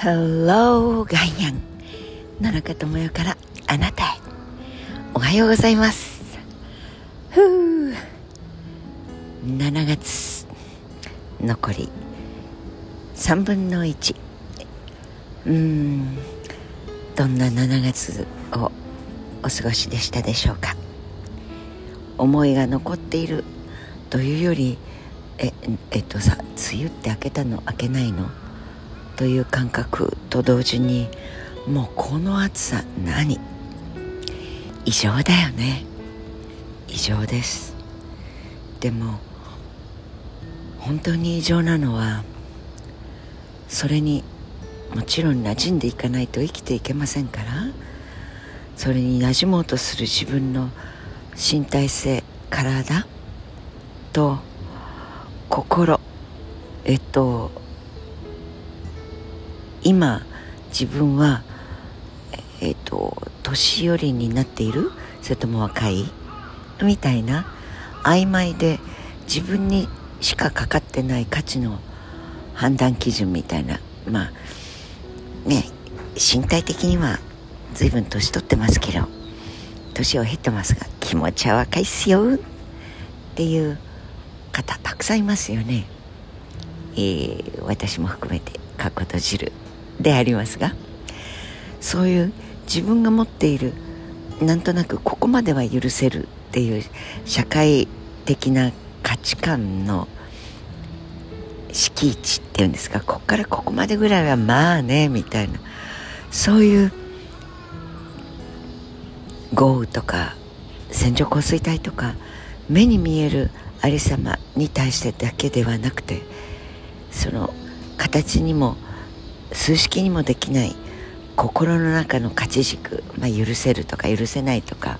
Hello ガイアン。野中智代からあなたへ。おはようございます。ふう。7月残り3分の1うん。どんな7月をお過ごしでしたでしょうか。思いが残っているというよりええっとさ梅雨って明けたの明けないの？という感覚と同時にもうこの暑さ何？異常だよね。異常です。でも本当に異常なのはそれにもちろん馴染んでいかないと生きていけませんからそれに馴染もうとする自分の身体性体と心えっと今自分はえっ、と年寄りになっている？それとも若い？みたいな曖昧で自分にしかかかってない価値の判断基準みたいなまあね身体的には随分年取ってますけど年を経ってますが気持ちは若いっすよっていう方たくさんいますよね、えー、私も含めて過去閉じる。でありますがそういう自分が持っているなんとなくここまでは許せるっていう社会的な価値観の敷地っていうんですかここからここまでぐらいはまあねみたいなそういう豪雨とか線状降水帯とか目に見えるありさまに対してだけではなくてその形にも数式にもできない心の中の価値軸、まあ、許せるとか許せないとか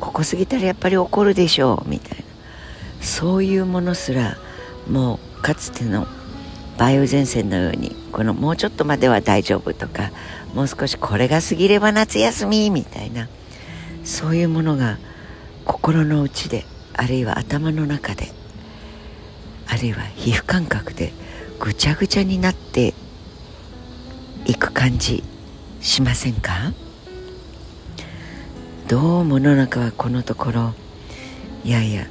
ここ過ぎたらやっぱり怒るでしょうみたいな。そういうものすらもうかつての梅雨前線のようにこのもうちょっとまでは大丈夫とかもう少しこれが過ぎれば夏休みみたいな。そういうものが心の内であるいは頭の中であるいは皮膚感覚でぐちゃぐちゃになっていく感じしませんか？どうも世の中はこのところいやいや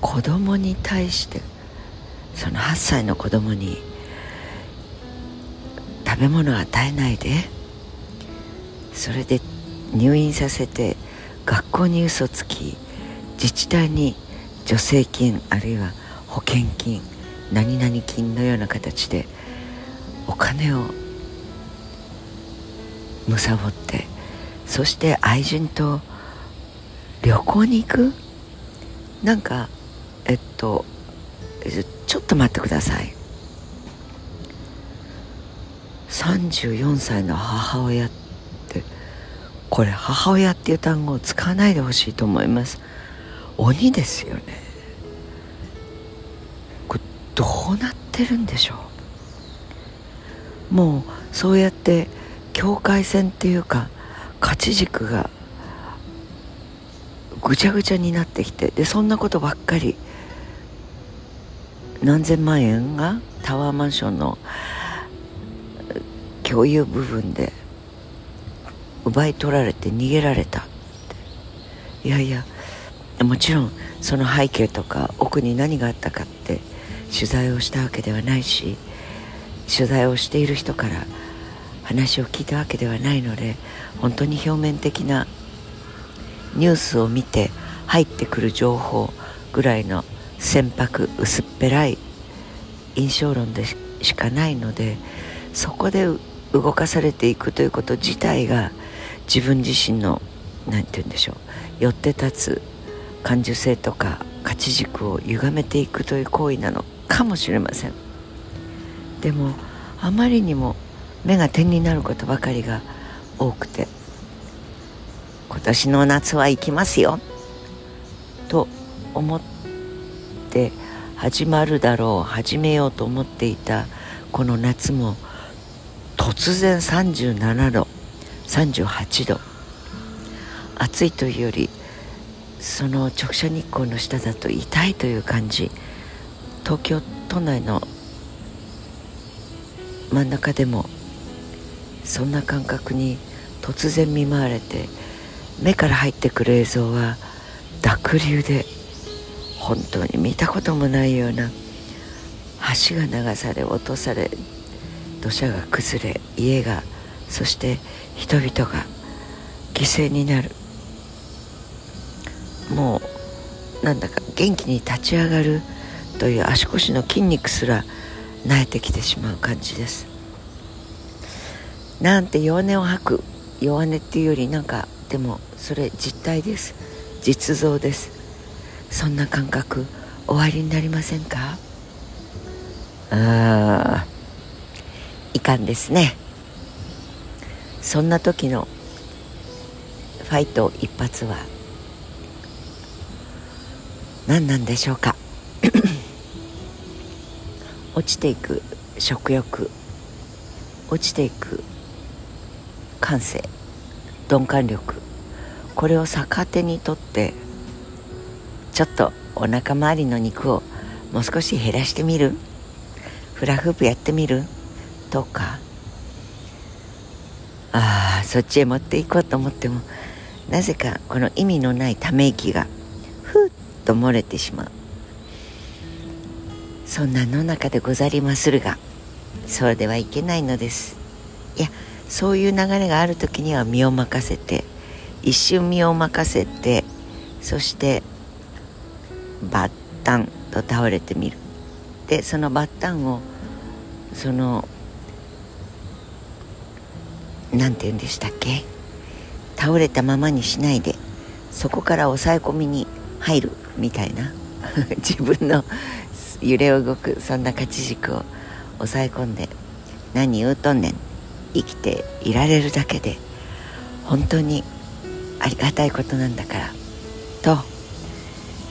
子供に対してその8歳の子供に食べ物を与えないでそれで入院させて学校に嘘つき自治体に助成金あるいは保険金何々金のような形でお金を貪ってそして愛人と旅行に行く？なんかえっとちょっと待ってください。34歳の母親ってこれ母親っていう単語を使わないでほしいと思います。鬼ですよね。これどうなってるんでしょう。もうそうやって境界線っていうか価値軸がぐちゃぐちゃになってきてでそんなことばっかり何千万円がタワーマンションの共有部分で奪い取られて逃げられたいやいやもちろんその背景とか奥に何があったかって取材をしたわけではないし取材をしている人から話を聞いたわけではないので本当に表面的なニュースを見て入ってくる情報ぐらいの船舶薄っぺらい印象論でしかないのでそこで動かされていくということ自体が自分自身の何て言うんでしょう寄って立つ感受性とか価値軸を歪めていくという行為なのかもしれません。でもあまりにも目が点になることばかりが多くて今年の夏は行きますよと思って始まるだろう始めようと思っていたこの夏も突然37度38度暑いというよりその直射日光の下だと痛いという感じ東京都内の真ん中でもそんな感覚に突然見舞われて目から入ってくる映像は濁流で本当に見たこともないような橋が流され落とされ土砂が崩れ家がそして人々が犠牲になる。もうなんだか元気に立ち上がるという足腰の筋肉すら慣れてきてしまう感じです。なんて弱音を吐く弱音っていうよりなんかでもそれ実体です。実像です。そんな感覚終わりになりませんか？あいかんですね。そんな時のファイト一発は何なんでしょうか？落ちていく食欲落ちていく感性鈍感力これを逆手にとってちょっとお腹周りの肉をもう少し減らしてみるフラフープやってみるとかああそっちへ持っていこうと思ってもなぜかこの意味のないため息がふっと漏れてしまう。そんなの中でござりまするがそうではいけないのです。いやそういう流れがある時には身を任せて一瞬身を任せてそしてバッタンと倒れてみる。でそのバッタンをその何て言うんでしたっけ？倒れたままにしないでそこから抑え込みに入るみたいな。自分の 揺れ動くそんな勝ち軸を抑え込んで何言うとんねん。生きていられるだけで本当にありがたいことなんだからと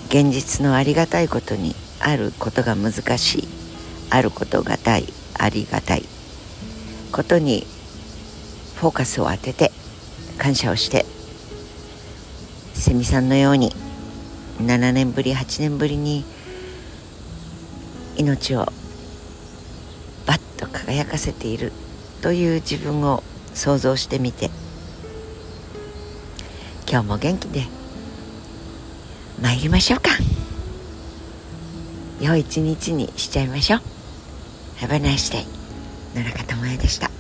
現実のありがたいことにあることが難しいあることが大ありがたいことにフォーカスを当てて感謝をしてセミさんのように7年ぶり8年ぶりに命をバッと輝かせているという自分を想像してみて。今日も元気で。参りましょうか。良い一日にしちゃいましょう。Have a nice day 野中智也でした。